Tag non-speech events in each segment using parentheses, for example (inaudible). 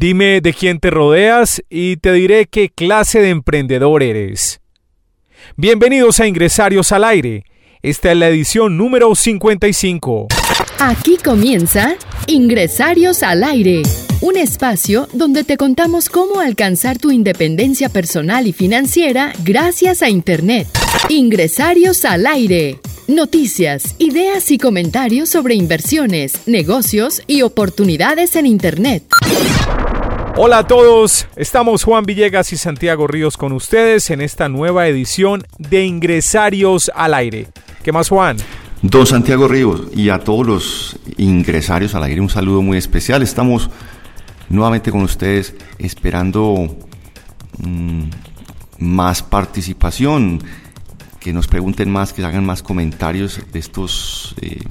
Dime de quién te rodeas y te diré qué clase de emprendedor eres. Bienvenidos a Ingresarios al Aire. Esta es la edición número 55. Aquí comienza Ingresarios al Aire, un espacio donde te contamos cómo alcanzar tu independencia personal y financiera gracias a Internet. Ingresarios al Aire. Noticias, ideas y comentarios sobre inversiones, negocios y oportunidades en Internet. Hola a todos, estamos Juan Villegas y Santiago Ríos con ustedes en esta nueva edición de Ingresarios al Aire. ¿Qué más Juan? Don Santiago Ríos y a todos los ingresarios al aire un saludo muy especial. Estamos nuevamente con ustedes esperando mm, más participación, que nos pregunten más, que hagan más comentarios de estos eh,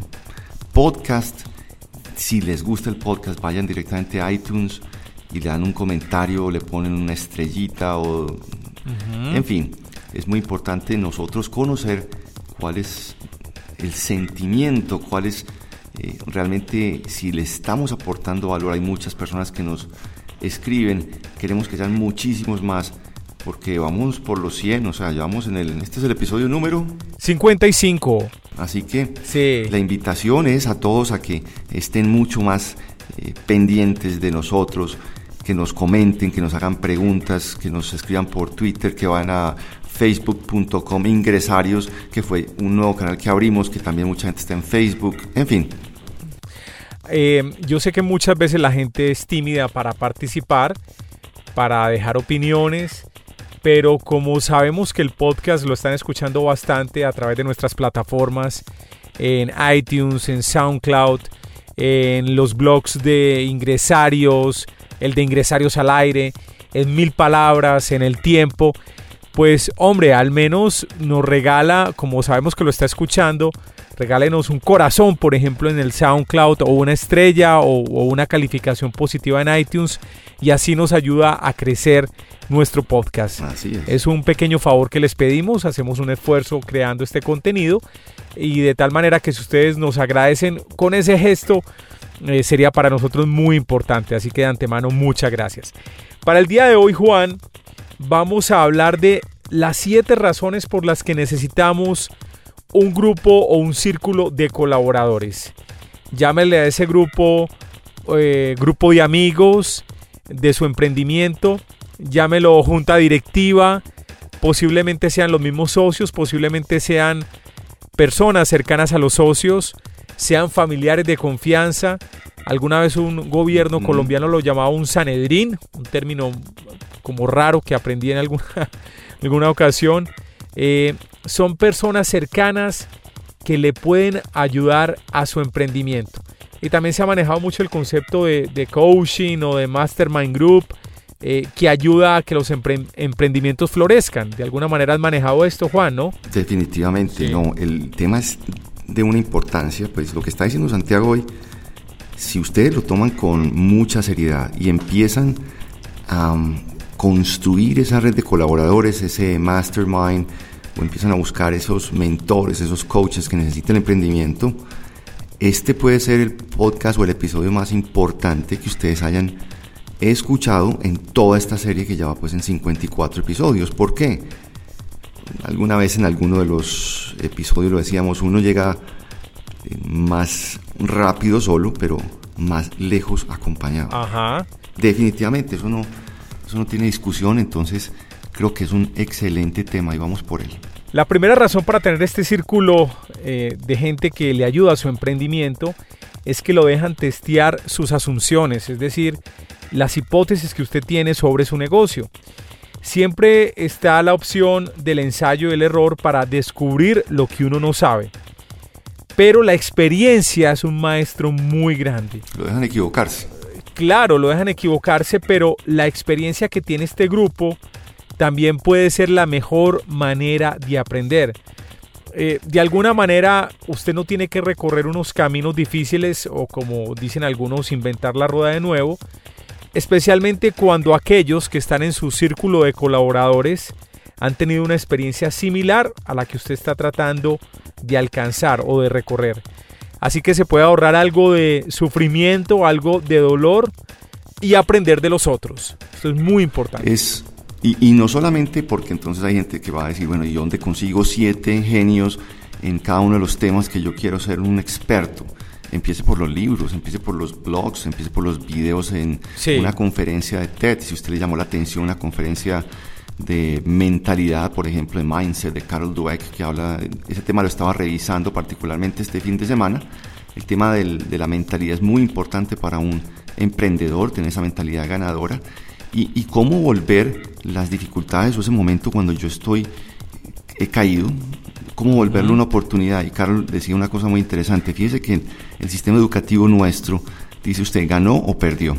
podcasts. Si les gusta el podcast, vayan directamente a iTunes y le dan un comentario, le ponen una estrellita o... En fin, es muy importante nosotros conocer cuál es el sentimiento, cuál es eh, realmente si le estamos aportando valor. Hay muchas personas que nos escriben, queremos que sean muchísimos más porque vamos por los 100, o sea, ya vamos en el, este es el episodio número 55. Así que la invitación es a todos a que estén mucho más eh, pendientes de nosotros, que nos comenten, que nos hagan preguntas, que nos escriban por Twitter, que van a facebook.com ingresarios, que fue un nuevo canal que abrimos, que también mucha gente está en Facebook, en fin. Eh, yo sé que muchas veces la gente es tímida para participar, para dejar opiniones, pero como sabemos que el podcast lo están escuchando bastante a través de nuestras plataformas, en iTunes, en SoundCloud, en los blogs de ingresarios, el de ingresarios al aire, en mil palabras, en el tiempo, pues hombre, al menos nos regala, como sabemos que lo está escuchando, regálenos un corazón, por ejemplo, en el SoundCloud o una estrella o, una calificación positiva en iTunes y así nos ayuda a crecer nuestro podcast. Así es. es un pequeño favor que les pedimos, hacemos un esfuerzo creando este contenido y de tal manera que si ustedes nos agradecen con ese gesto, eh, sería para nosotros muy importante. Así que de antemano, muchas gracias. Para el día de hoy, Juan, vamos a hablar de las siete razones por las que necesitamos un grupo o un círculo de colaboradores. Llámele a ese grupo eh, grupo de amigos de su emprendimiento, llámelo junta directiva, posiblemente sean los mismos socios, posiblemente sean personas cercanas a los socios, sean familiares de confianza. Alguna vez un gobierno colombiano lo llamaba un sanedrín, un término como raro que aprendí en alguna, (laughs) alguna ocasión. Eh, son personas cercanas que le pueden ayudar a su emprendimiento. Y también se ha manejado mucho el concepto de, coaching o de mastermind group eh, que ayuda a que los emprendimientos florezcan. De alguna manera has manejado esto, Juan, ¿no? Definitivamente, no. El tema es de una importancia, pues lo que está diciendo Santiago hoy, si ustedes lo toman con mucha seriedad y empiezan a um, construir esa red de colaboradores, ese mastermind, o empiezan a buscar esos mentores, esos coaches que necesita el emprendimiento, este puede ser el podcast o el episodio más importante que ustedes hayan escuchado en toda esta serie que ya va pues en 54 episodios. ¿Por qué? Alguna vez en alguno de los episodios lo decíamos, uno llega eh, más rápido solo, pero más lejos acompañado. Ajá. Definitivamente, eso no, eso no tiene discusión, entonces creo que es un excelente tema y vamos por él. La primera razón para tener este círculo eh, de gente que le ayuda a su emprendimiento es que lo dejan testear sus asunciones, es decir, las hipótesis que usted tiene sobre su negocio. Siempre está la opción del ensayo y el error para descubrir lo que uno no sabe. Pero la experiencia es un maestro muy grande. Lo dejan equivocarse. Claro, lo dejan equivocarse, pero la experiencia que tiene este grupo también puede ser la mejor manera de aprender. Eh, de alguna manera usted no tiene que recorrer unos caminos difíciles o como dicen algunos inventar la rueda de nuevo, especialmente cuando aquellos que están en su círculo de colaboradores han tenido una experiencia similar a la que usted está tratando de alcanzar o de recorrer. Así que se puede ahorrar algo de sufrimiento, algo de dolor y aprender de los otros. Esto es muy importante. Es, y, no solamente porque entonces hay gente que va a decir, bueno, ¿y dónde consigo siete genios en cada uno de los temas que yo quiero ser un experto? Empiece por los libros, empiece por los blogs, empiece por los videos en una conferencia de TED. Si usted le llamó la atención una conferencia de mentalidad, por ejemplo, de mindset de Carol Dweck, que habla, ese tema lo estaba revisando particularmente este fin de semana. El tema de la mentalidad es muy importante para un emprendedor, tener esa mentalidad ganadora y, cómo volver las dificultades o ese momento cuando yo estoy, he caído, cómo volverlo una oportunidad. Y Carol decía una cosa muy interesante, fíjese que el sistema educativo nuestro dice usted ganó o perdió.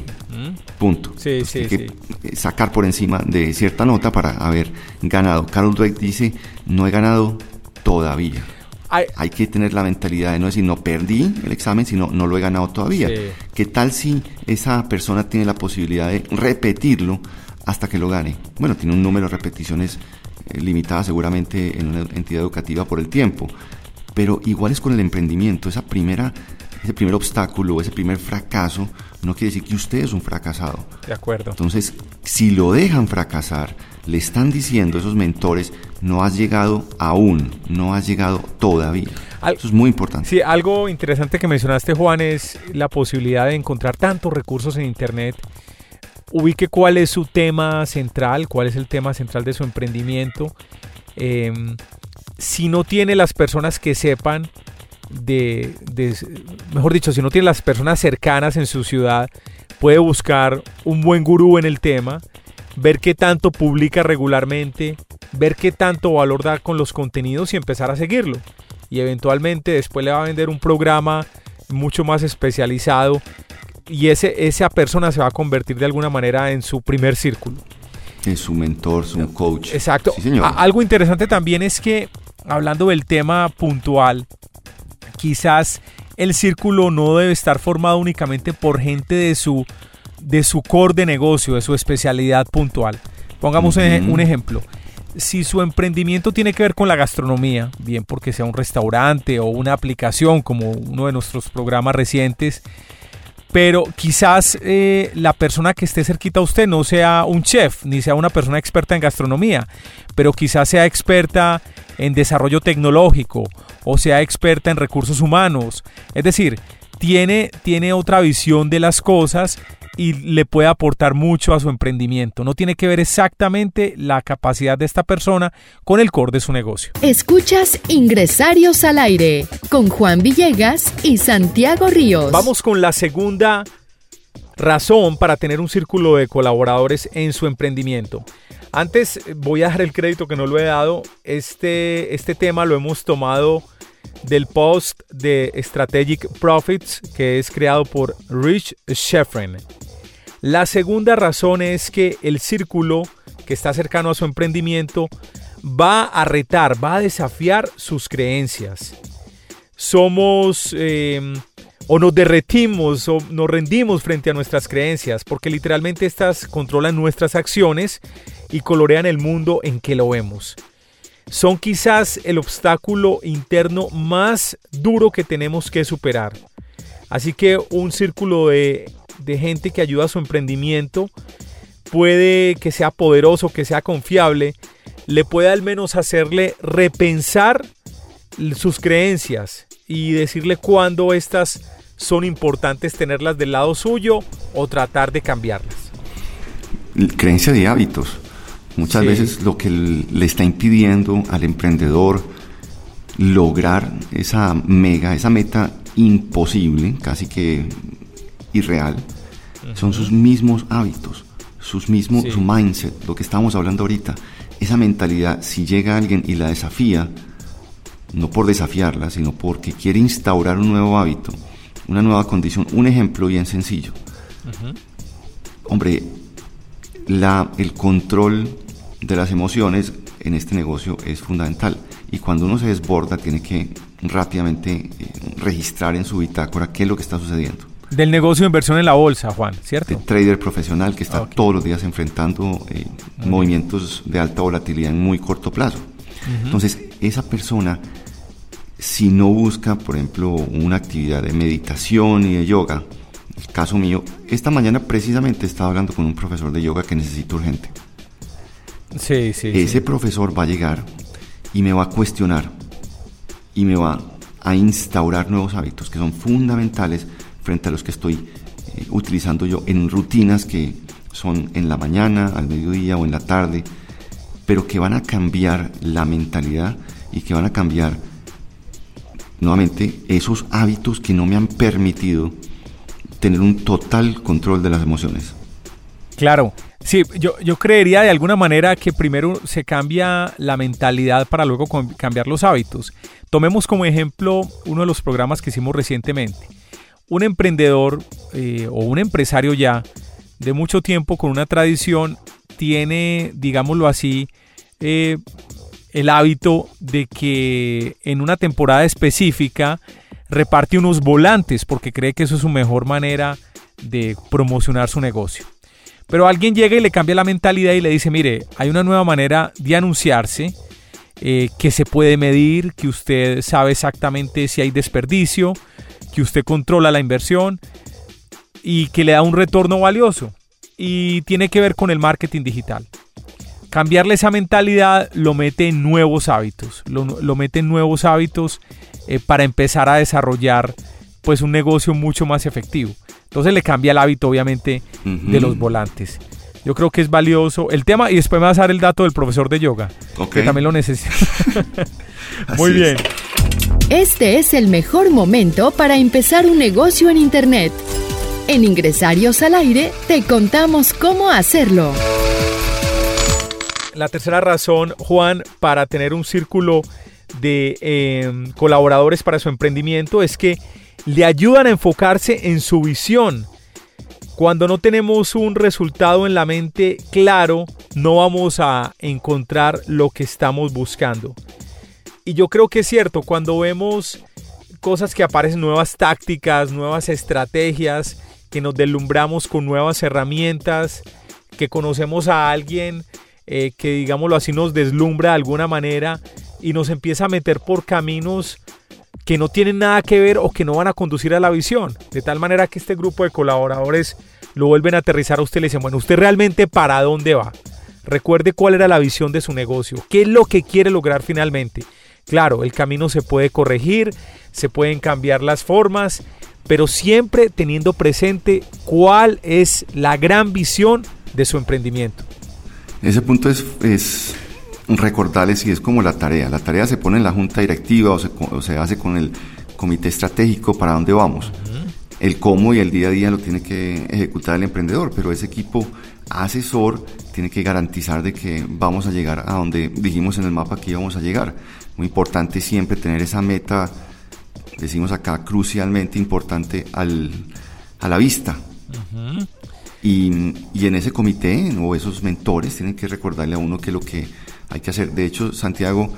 Punto. Sí, sí, que sacar por encima de cierta nota para haber ganado. Carol Dweck dice, no he ganado todavía. Hay, que tener la mentalidad de no decir no perdí el examen, sino no lo he ganado todavía. ¿Qué tal si esa persona tiene la posibilidad de repetirlo hasta que lo gane? Bueno, tiene un número de repeticiones limitada seguramente en una entidad educativa por el tiempo, pero igual es con el emprendimiento, esa primera ese primer obstáculo, ese primer fracaso, no quiere decir que usted es un fracasado. De acuerdo. Entonces, si lo dejan fracasar, le están diciendo esos mentores, no has llegado aún, no has llegado todavía. Eso es muy importante. Sí, algo interesante que mencionaste, Juan, es la posibilidad de encontrar tantos recursos en Internet. Ubique cuál es su tema central, cuál es el tema central de su emprendimiento. Em, si no tiene las personas que sepan de, mejor dicho, si no tiene las personas cercanas en su ciudad, puede buscar un buen gurú en el tema, ver qué tanto publica regularmente, ver qué tanto valor da con los contenidos y empezar a seguirlo. Y eventualmente después le va a vender un programa mucho más especializado y ese, esa persona se va a convertir de alguna manera en su primer círculo. En su mentor, su coach. Exacto. Algo interesante también es que, hablando del tema puntual, quizás el círculo no debe estar formado únicamente por gente de su, de su core de negocio, de su especialidad puntual. Pongamos un ejemplo. Si su emprendimiento tiene que ver con la gastronomía, bien porque sea un restaurante o una aplicación como uno de nuestros programas recientes, pero quizás eh, la persona que esté cerquita a usted no sea un chef, ni sea una persona experta en gastronomía, pero quizás sea experta en desarrollo tecnológico o sea experta en recursos humanos. Es decir, tiene, tiene otra visión de las cosas y le puede aportar mucho a su emprendimiento. No tiene que ver exactamente la capacidad de esta persona con el core de su negocio. Escuchas Ingresarios al Aire con Juan Villegas y Santiago Ríos. Vamos con la segunda razón para tener un círculo de colaboradores en su emprendimiento. Antes eh, voy a dar el crédito que no lo he dado. Este, este tema lo hemos tomado del post de Strategic Profits que es creado por Rich Sheffren. La segunda razón es que el círculo que está cercano a su emprendimiento va a retar, va a desafiar sus creencias. Somos em, o nos derretimos o nos rendimos frente a nuestras creencias porque literalmente estas controlan nuestras acciones y colorean el mundo en que lo vemos. Son quizás el obstáculo interno más duro que tenemos que superar. Así que un círculo de, gente que ayuda a su emprendimiento puede que sea poderoso, que sea confiable, le puede al menos hacerle repensar sus creencias y decirle cuándo estas son importantes tenerlas del lado suyo o tratar de cambiarlas. Creencia de hábitos. Muchas veces lo que le está impidiendo al emprendedor lograr esa mega, esa meta imposible, casi que irreal, son sus mismos hábitos, sus mismos, su mindset, lo que estamos hablando ahorita. Esa mentalidad, si llega alguien y la desafía, no por desafiarla, sino porque quiere instaurar un nuevo hábito, una nueva condición, un ejemplo bien sencillo. Hombre, la, el control de las emociones en este negocio es fundamental. Y cuando uno se desborda, tiene que rápidamente eh, registrar en su bitácora qué es lo que está sucediendo. Del negocio de inversión en la bolsa, Juan, ¿cierto? El trader profesional que está todos los días enfrentando eh, movimientos de alta volatilidad en muy corto plazo. Entonces, esa persona, si no busca, por ejemplo, una actividad de meditación y de yoga, caso mío, esta mañana precisamente estaba hablando con un profesor de yoga que necesito urgente. Sí, sí. Ese profesor va a llegar y me va a cuestionar y me va a instaurar nuevos hábitos que son fundamentales frente a los que estoy eh, utilizando yo en rutinas que son en la mañana, al mediodía o en la tarde, pero que van a cambiar la mentalidad y que van a cambiar nuevamente esos hábitos que no me han permitido tener un total control de las emociones. Claro, sí, yo, yo creería de alguna manera que primero se cambia la mentalidad para luego cambiar los hábitos. Tomemos como ejemplo uno de los programas que hicimos recientemente. Un emprendedor eh, o un empresario ya de mucho tiempo con una tradición tiene, digámoslo así, eh, el hábito de que en una temporada específica reparte unos volantes porque cree que eso es su mejor manera de promocionar su negocio. Pero alguien llega y le cambia la mentalidad y le dice, mire, hay una nueva manera de anunciarse eh, que se puede medir, que usted sabe exactamente si hay desperdicio, que usted controla la inversión y que le da un retorno valioso. Y tiene que ver con el marketing digital. Cambiarle esa mentalidad lo mete en nuevos hábitos, lo, mete en nuevos hábitos eh, para empezar a desarrollar pues un negocio mucho más efectivo. Entonces le cambia el hábito obviamente de los volantes. Yo creo que es valioso el tema y después me vas a dar el dato del profesor de yoga, que también lo necesito. (laughs) Muy bien. Este es el mejor momento para empezar un negocio en Internet. En Ingresarios al Aire te contamos cómo hacerlo. La tercera razón, Juan, para tener un círculo de em, colaboradores para su emprendimiento es que le ayudan a enfocarse en su visión. Cuando no tenemos un resultado en la mente claro, no vamos a encontrar lo que estamos buscando. Y yo creo que es cierto, cuando vemos cosas que aparecen, nuevas tácticas, nuevas estrategias, que nos deslumbramos con nuevas herramientas, que conocemos a alguien eh, que digámoslo así nos deslumbra de alguna manera y nos empieza a meter por caminos que no tienen nada que ver o que no van a conducir a la visión. De tal manera que este grupo de colaboradores lo vuelven a aterrizar a usted y le dicen, bueno, ¿usted realmente para dónde va? Recuerde cuál era la visión de su negocio, qué es lo que quiere lograr finalmente. Claro, el camino se puede corregir, se pueden cambiar las formas, pero siempre teniendo presente cuál es la gran visión de su emprendimiento. Ese punto es, es recordarles y es como la tarea. La tarea se pone en la junta directiva o se, hace con el comité estratégico para dónde vamos. El cómo y el día a día lo tiene que ejecutar el emprendedor, pero ese equipo asesor tiene que garantizar de que vamos a llegar a donde dijimos en el mapa que íbamos a llegar. Muy importante siempre tener esa meta, decimos acá, crucialmente importante al, a la vista. Y, y, en ese comité o esos mentores tienen que recordarle a uno que lo que hay que hacer. De hecho, Santiago,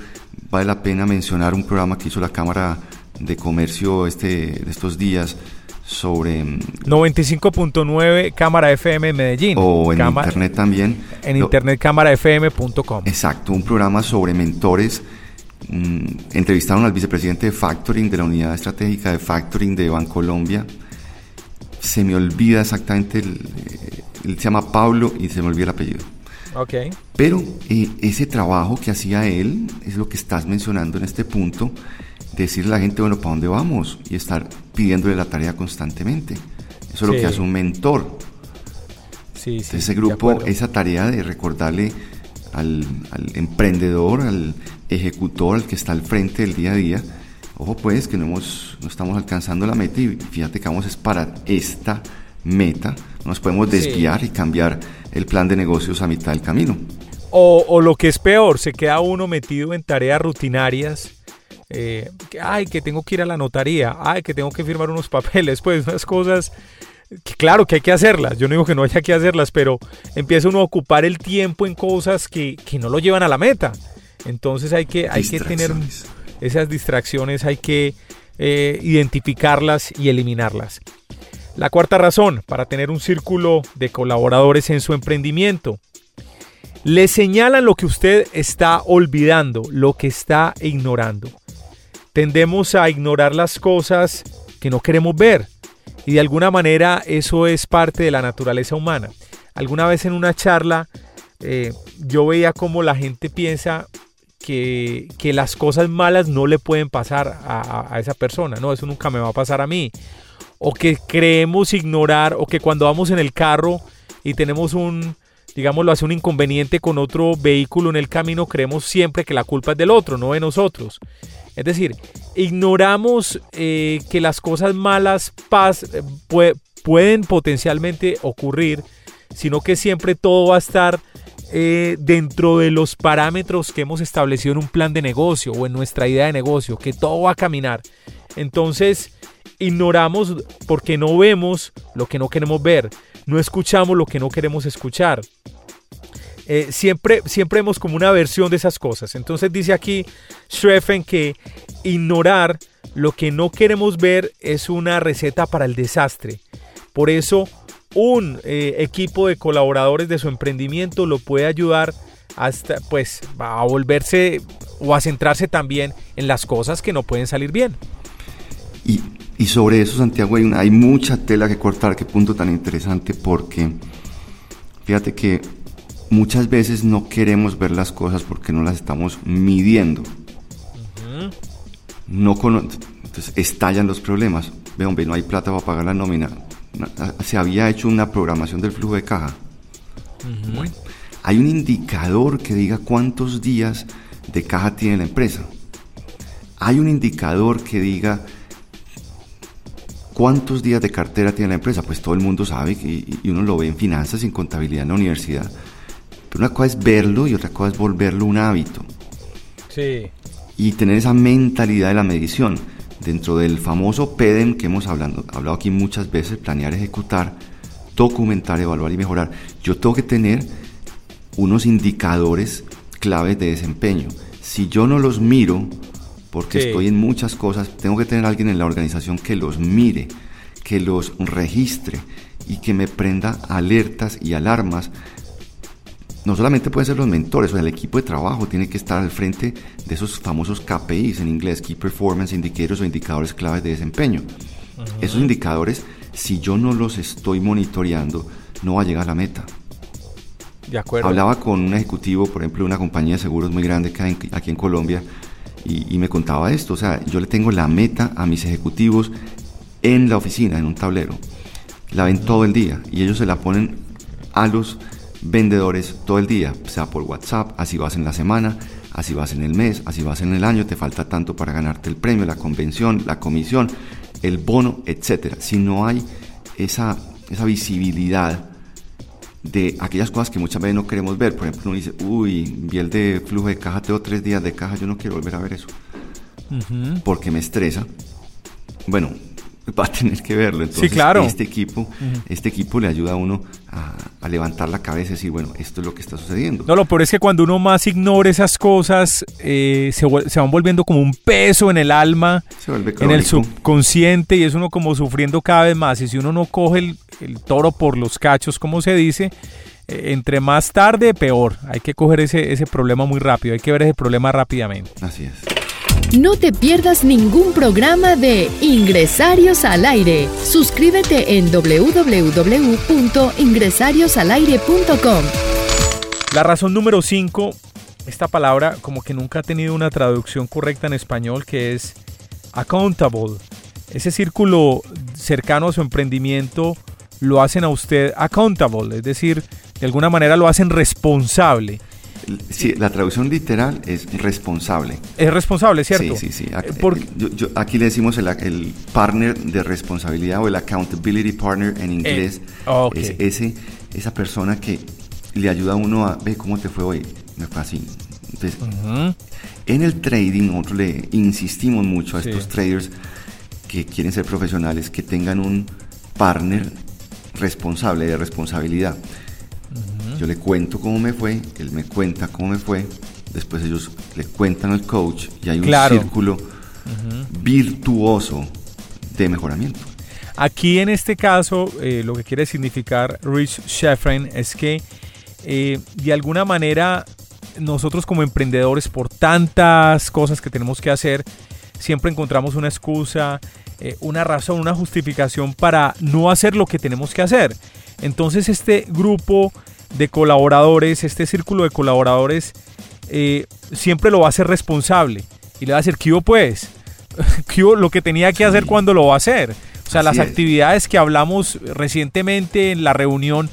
vale la pena mencionar un programa que hizo la Cámara de Comercio este, de estos días sobre... 95.9 mm, Cámara FM en Medellín. O en internet también. En internet cámarafm.com. Exacto, un programa sobre mentores. Mm, entrevistaron al vicepresidente de Factoring de la Unidad Estratégica de Factoring de Bancolombia se me olvida exactamente, el, eh, él se llama Pablo y se me olvida el apellido. Ok. Pero eh, ese trabajo que hacía él es lo que estás mencionando en este punto, decirle a la gente, bueno, ¿para dónde vamos? Y estar pidiéndole la tarea constantemente. Eso es lo que hace un mentor. Sí, sí, ese grupo, esa tarea de recordarle al, al emprendedor, al ejecutor, al que está al frente del día a día, Ojo pues que no, hemos, no estamos alcanzando la meta y fíjate que vamos a para esta meta. Nos podemos desviar y cambiar el plan de negocios a mitad del camino. O, lo que es peor, se queda uno metido en tareas rutinarias. Eh, que, ay, que tengo que ir a la notaría. Ay, que tengo que firmar unos papeles. Pues unas cosas que claro que hay que hacerlas. Yo no digo que no haya que hacerlas, pero empieza uno a ocupar el tiempo en cosas que, que no lo llevan a la meta. Entonces hay que, hay que tener esas distracciones hay que eh, identificarlas y eliminarlas. La cuarta razón para tener un círculo de colaboradores en su emprendimiento. Le señalan lo que usted está olvidando, lo que está ignorando. Tendemos a ignorar las cosas que no queremos ver. Y de alguna manera eso es parte de la naturaleza humana. Alguna vez en una charla eh, yo veía como la gente piensa que, las cosas malas no le pueden pasar a, esa persona. No, eso nunca me va a pasar a mí. O que creemos ignorar, o que cuando vamos en el carro y tenemos un, digámoslo hace un inconveniente con otro vehículo en el camino, creemos siempre que la culpa es del otro, no de nosotros. Es decir, ignoramos eh, que las cosas malas eh, pueden potencialmente ocurrir, sino que siempre todo va a estar eh, dentro de los parámetros que hemos establecido en un plan de negocio o en nuestra idea de negocio, que todo va a caminar. Entonces, ignoramos porque no vemos lo que no queremos ver, no escuchamos lo que no queremos escuchar. Eh, siempre, siempre vemos como una versión de esas cosas. Entonces dice aquí Schreffen que ignorar lo que no queremos ver es una receta para el desastre. Por eso un eh, equipo de colaboradores de su emprendimiento lo puede ayudar hasta pues a volverse o a centrarse también en las cosas que no pueden salir bien. Y, sobre eso, Santiago, hay, hay mucha tela que cortar, qué punto tan interesante, porque fíjate que muchas veces no queremos ver las cosas porque no las estamos midiendo. No entonces estallan los problemas. Ve, hombre, no hay plata para pagar la nómina se había hecho una programación del flujo de caja. hay un indicador que diga cuántos días de caja tiene la empresa. Hay un indicador que diga cuántos días de cartera tiene la empresa. Pues todo el mundo sabe y, y uno lo ve en finanzas y en contabilidad en la universidad. Pero una cosa es verlo y otra cosa es volverlo un hábito. Sí. Y tener esa mentalidad de la medición dentro del famoso PEDEM que hemos hablado, hablado aquí muchas veces, planear, ejecutar, documentar, evaluar y mejorar, yo tengo que tener unos indicadores claves de desempeño. Si yo no los miro, porque estoy en muchas cosas, tengo que tener alguien en la organización que los mire, que los registre y que me prenda alertas y alarmas no solamente pueden ser los mentores, o el equipo de trabajo tiene que estar al frente de esos famosos KPIs en inglés, Key Performance Indicators o indicadores claves de desempeño. Esos indicadores, si yo no los estoy monitoreando, no va a llegar a la meta. De acuerdo. Hablaba con un ejecutivo, por ejemplo, de una compañía de seguros muy grande que hay aquí en Colombia, y, y me contaba esto. O sea, yo le tengo la meta a mis ejecutivos en la oficina, en un tablero. La ven todo el día y ellos se la ponen a los vendedores todo el día, sea por WhatsApp, así vas en la semana, así vas en el mes, así vas en el año, te falta tanto para ganarte el premio, la convención, la comisión, el bono, etcétera. Si no hay esa, esa visibilidad de aquellas cosas que muchas veces no queremos ver, por ejemplo, uno dice, uy, vi el de flujo de caja, tengo tres días de caja, yo no quiero volver a ver eso, porque me estresa. Bueno, (laughs) va a tener que verlo. Entonces, sí, claro. este equipo, este equipo le ayuda a uno a, levantar la cabeza y decir, bueno, esto es lo que está sucediendo. No, lo peor es que cuando uno más ignora esas cosas, eh, se, van volviendo como un peso en el alma, en el subconsciente, y es uno como sufriendo cada vez más. Y si uno no coge el, el toro por los cachos, como se dice, eh, entre más tarde, peor. Hay que coger ese, ese problema muy rápido, hay que ver ese problema rápidamente. Así es. No te pierdas ningún programa de Ingresarios al Aire. Suscríbete en www.ingresariosalaire.com. La razón número 5, esta palabra como que nunca ha tenido una traducción correcta en español, que es accountable. Ese círculo cercano a su emprendimiento lo hacen a usted accountable, es decir, de alguna manera lo hacen responsable. Sí, la traducción literal es responsable. Es responsable, ¿cierto? Sí, sí, sí. Aquí, eh, aquí le decimos el, partner de responsabilidad o el accountability partner en eh, inglés. es ese, esa persona que le ayuda a uno a ver cómo te fue hoy. Me fue así. Entonces, en el trading nosotros le insistimos mucho a estos traders que quieren ser profesionales que tengan un partner responsable de responsabilidad. Yo le cuento cómo me fue, él me cuenta cómo me fue, después ellos le cuentan al coach y hay un círculo virtuoso de mejoramiento. Aquí en este caso, eh, lo que quiere significar Rich Sheffrin es que eh, de alguna manera nosotros como emprendedores, por tantas cosas que tenemos que hacer, siempre encontramos una excusa eh, una razón, una justificación para no hacer lo que tenemos que hacer. Entonces este grupo de colaboradores, este círculo de colaboradores, eh, siempre lo va a hacer responsable. Y le va a decir, ¿qué hubo pues? (laughs) ¿Qué lo que tenía que hacer cuando lo va a hacer? O sea, las actividades que hablamos recientemente en la reunión,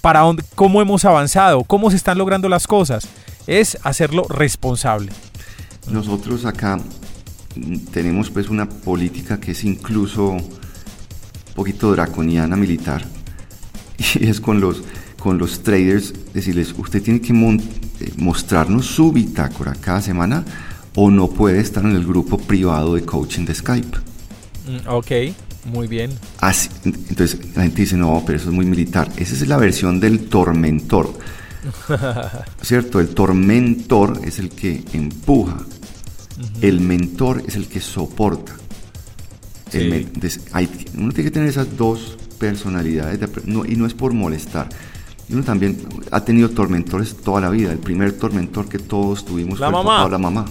para dónde, cómo hemos avanzado, cómo se están logrando las cosas, es hacerlo responsable. Nosotros acá tenemos pues una política que es incluso un poquito draconiana militar (laughs) y es con los, con los traders decirles, usted tiene que eh, mostrarnos su bitácora cada semana o no puede estar en el grupo privado de coaching de Skype. Mm, ok, muy bien. Así, entonces la gente dice, no, pero eso es muy militar. Esa es la versión del tormentor. (laughs) ¿Cierto? El tormentor es el que empuja, el mentor es el que soporta. uno tiene que tener esas dos personalidades y no es por molestar. Uno también ha tenido tormentores toda la vida. El primer tormentor que todos tuvimos la fue mamá. la mamá.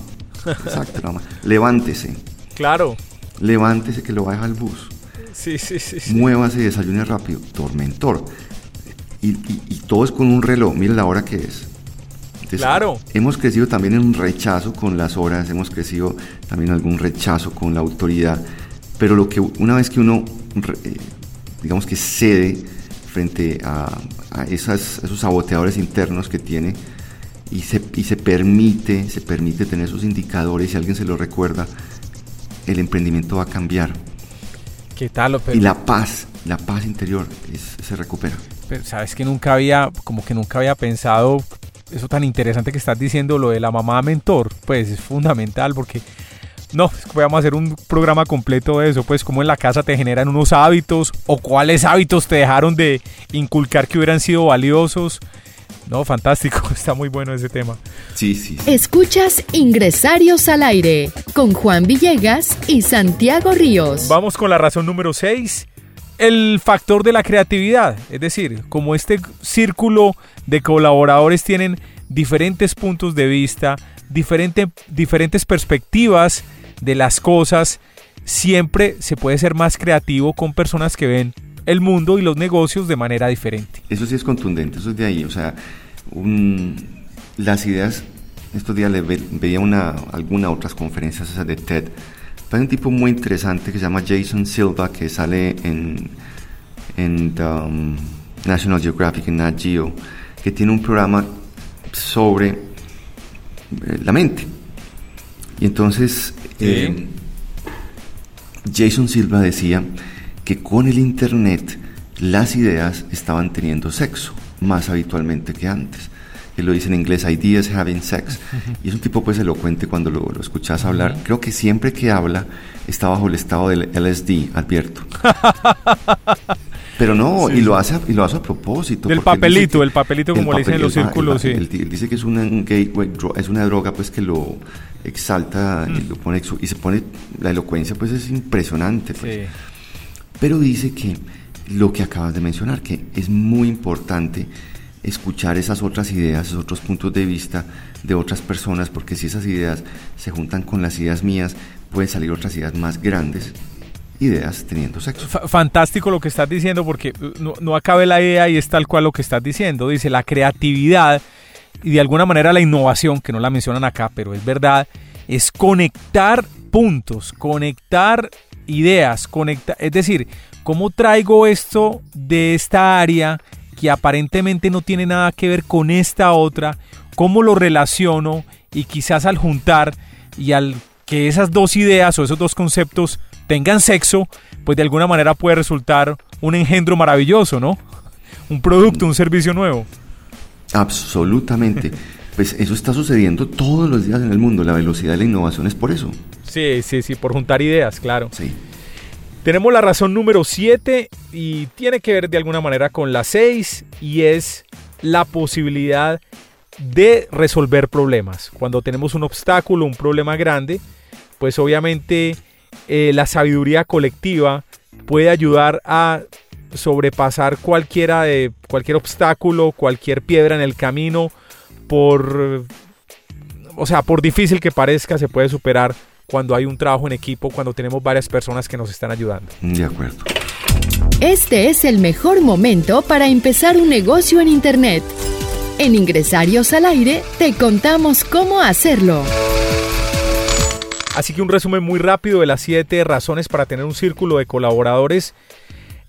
Exacto, la mamá. Levántese. Claro. Levántese que lo va a dejar al bus. Sí, sí, sí. Muévase y desayune rápido. Tormentor. Y, todo es con un reloj. Mire la hora que es claro. Hemos crecido también en un rechazo con las horas, hemos crecido también en algún rechazo con la autoridad, pero lo que una vez que uno, eh, digamos que cede frente a, esas, esos saboteadores internos que tiene y se, y se permite, se permite tener esos indicadores, si alguien se lo recuerda, el emprendimiento va a cambiar. ¿Qué tal? Y la paz, la paz interior se recupera. Pero sabes que nunca había, como que nunca había pensado eso tan interesante que estás diciendo, lo de la mamá mentor, pues es fundamental porque no, vamos a hacer un programa completo de eso, pues cómo en la casa te generan unos hábitos o cuáles hábitos te dejaron de inculcar que hubieran sido valiosos. No, fantástico, (laughs) está muy bueno ese tema. Sí, sí, Escuchas Ingresarios al Aire con Juan Villegas y Santiago Ríos. Vamos con la razón número 6 el factor de la creatividad, es decir, como este círculo de colaboradores tienen diferentes puntos de vista, diferentes perspectivas de las cosas, siempre se puede ser más creativo con personas que ven el mundo y los negocios de manera diferente. Eso sí es contundente, eso es de ahí, o sea, las ideas, estos días le veía una, alguna otras conferencias de TED, hay un tipo muy interesante que se llama Jason Silva, que sale en, en um, National Geographic, en Nat Geo, que tiene un programa sobre eh, la mente. Y entonces eh, Jason Silva decía que con el Internet las ideas estaban teniendo sexo más habitualmente que antes él lo dice en inglés, ideas having sex. (laughs) Y es un tipo pues elocuente cuando lo, lo escuchas hablar. Creo que siempre que habla está bajo el estado del LSD, advierto. (laughs) Pero no, y, lo hace, y lo hace a propósito. Del papelito, el papelito como le dicen en los círculos, sí. Él, dice que es una, gateway, es una droga pues que lo exalta y mm. lo pone, y se pone, la elocuencia pues es impresionante. Pues. Pero dice que lo que acabas de mencionar, que es muy importante escuchar esas otras ideas, esos otros puntos de vista de otras personas, porque si esas ideas se juntan con las ideas mías, pueden salir otras ideas más grandes, ideas teniendo sexo. fantástico lo que estás diciendo, porque uh, no, no acabe la idea y es tal cual lo que estás diciendo. Dice, la creatividad y de alguna manera la innovación, que no la mencionan acá, pero es verdad, es conectar puntos, conectar ideas, conectar, es decir, ¿cómo traigo esto de esta área que aparentemente no tiene nada que ver con esta otra, cómo lo relaciono y quizás al juntar y al que esas dos ideas o esos dos conceptos tengan sexo, pues de alguna manera puede resultar un engendro maravilloso, ¿no? Un producto, un servicio nuevo. Absolutamente. (laughs) Pues eso está sucediendo todos los días en el mundo. La velocidad de la innovación es por eso. Sí, sí, sí, por juntar ideas, claro. Sí. Tenemos la razón número 7 y tiene que ver de alguna manera con la 6 y es la posibilidad de resolver problemas. Cuando tenemos un obstáculo, un problema grande, pues obviamente eh, la sabiduría colectiva puede ayudar a sobrepasar cualquiera de cualquier obstáculo, cualquier piedra en el camino, por o sea, por difícil que parezca, se puede superar cuando hay un trabajo en equipo, cuando tenemos varias personas que nos están ayudando. De acuerdo. Este es el mejor momento para empezar un negocio en Internet. En Ingresarios al Aire te contamos cómo hacerlo. Así que un resumen muy rápido de las siete razones para tener un círculo de colaboradores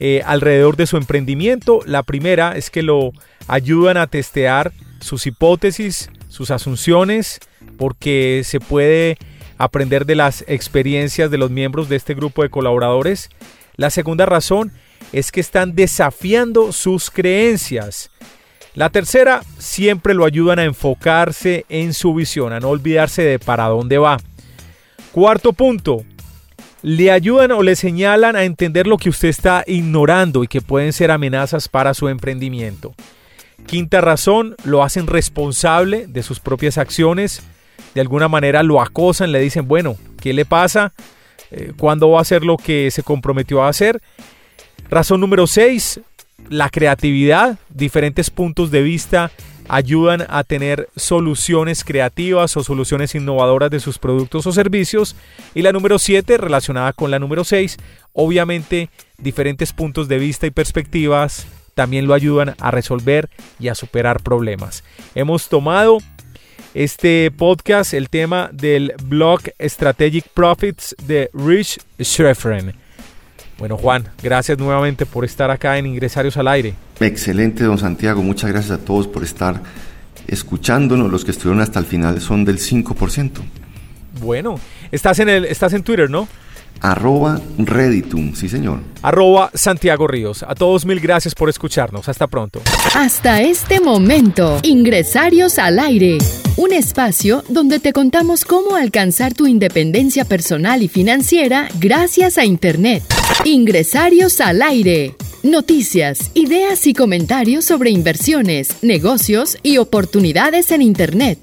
eh, alrededor de su emprendimiento. La primera es que lo ayudan a testear sus hipótesis, sus asunciones, porque se puede aprender de las experiencias de los miembros de este grupo de colaboradores. La segunda razón es que están desafiando sus creencias. La tercera, siempre lo ayudan a enfocarse en su visión, a no olvidarse de para dónde va. Cuarto punto, le ayudan o le señalan a entender lo que usted está ignorando y que pueden ser amenazas para su emprendimiento. Quinta razón, lo hacen responsable de sus propias acciones. De alguna manera lo acosan, le dicen, bueno, ¿qué le pasa? Eh, ¿Cuándo va a hacer lo que se comprometió a hacer? Razón número 6, la creatividad, diferentes puntos de vista ayudan a tener soluciones creativas o soluciones innovadoras de sus productos o servicios. Y la número 7, relacionada con la número 6, obviamente diferentes puntos de vista y perspectivas también lo ayudan a resolver y a superar problemas. Hemos tomado este podcast, el tema del blog Strategic Profits de Rich Schreffren. Bueno, Juan, gracias nuevamente por estar acá en Ingresarios al Aire. Excelente, don Santiago. Muchas gracias a todos por estar escuchándonos. Los que estuvieron hasta el final son del 5%. Bueno, estás en, el, estás en Twitter, ¿no? Arroba Reditum, sí señor. Arroba Santiago Ríos. A todos mil gracias por escucharnos. Hasta pronto. Hasta este momento, Ingresarios al Aire. Un espacio donde te contamos cómo alcanzar tu independencia personal y financiera gracias a Internet. Ingresarios al Aire. Noticias, ideas y comentarios sobre inversiones, negocios y oportunidades en Internet.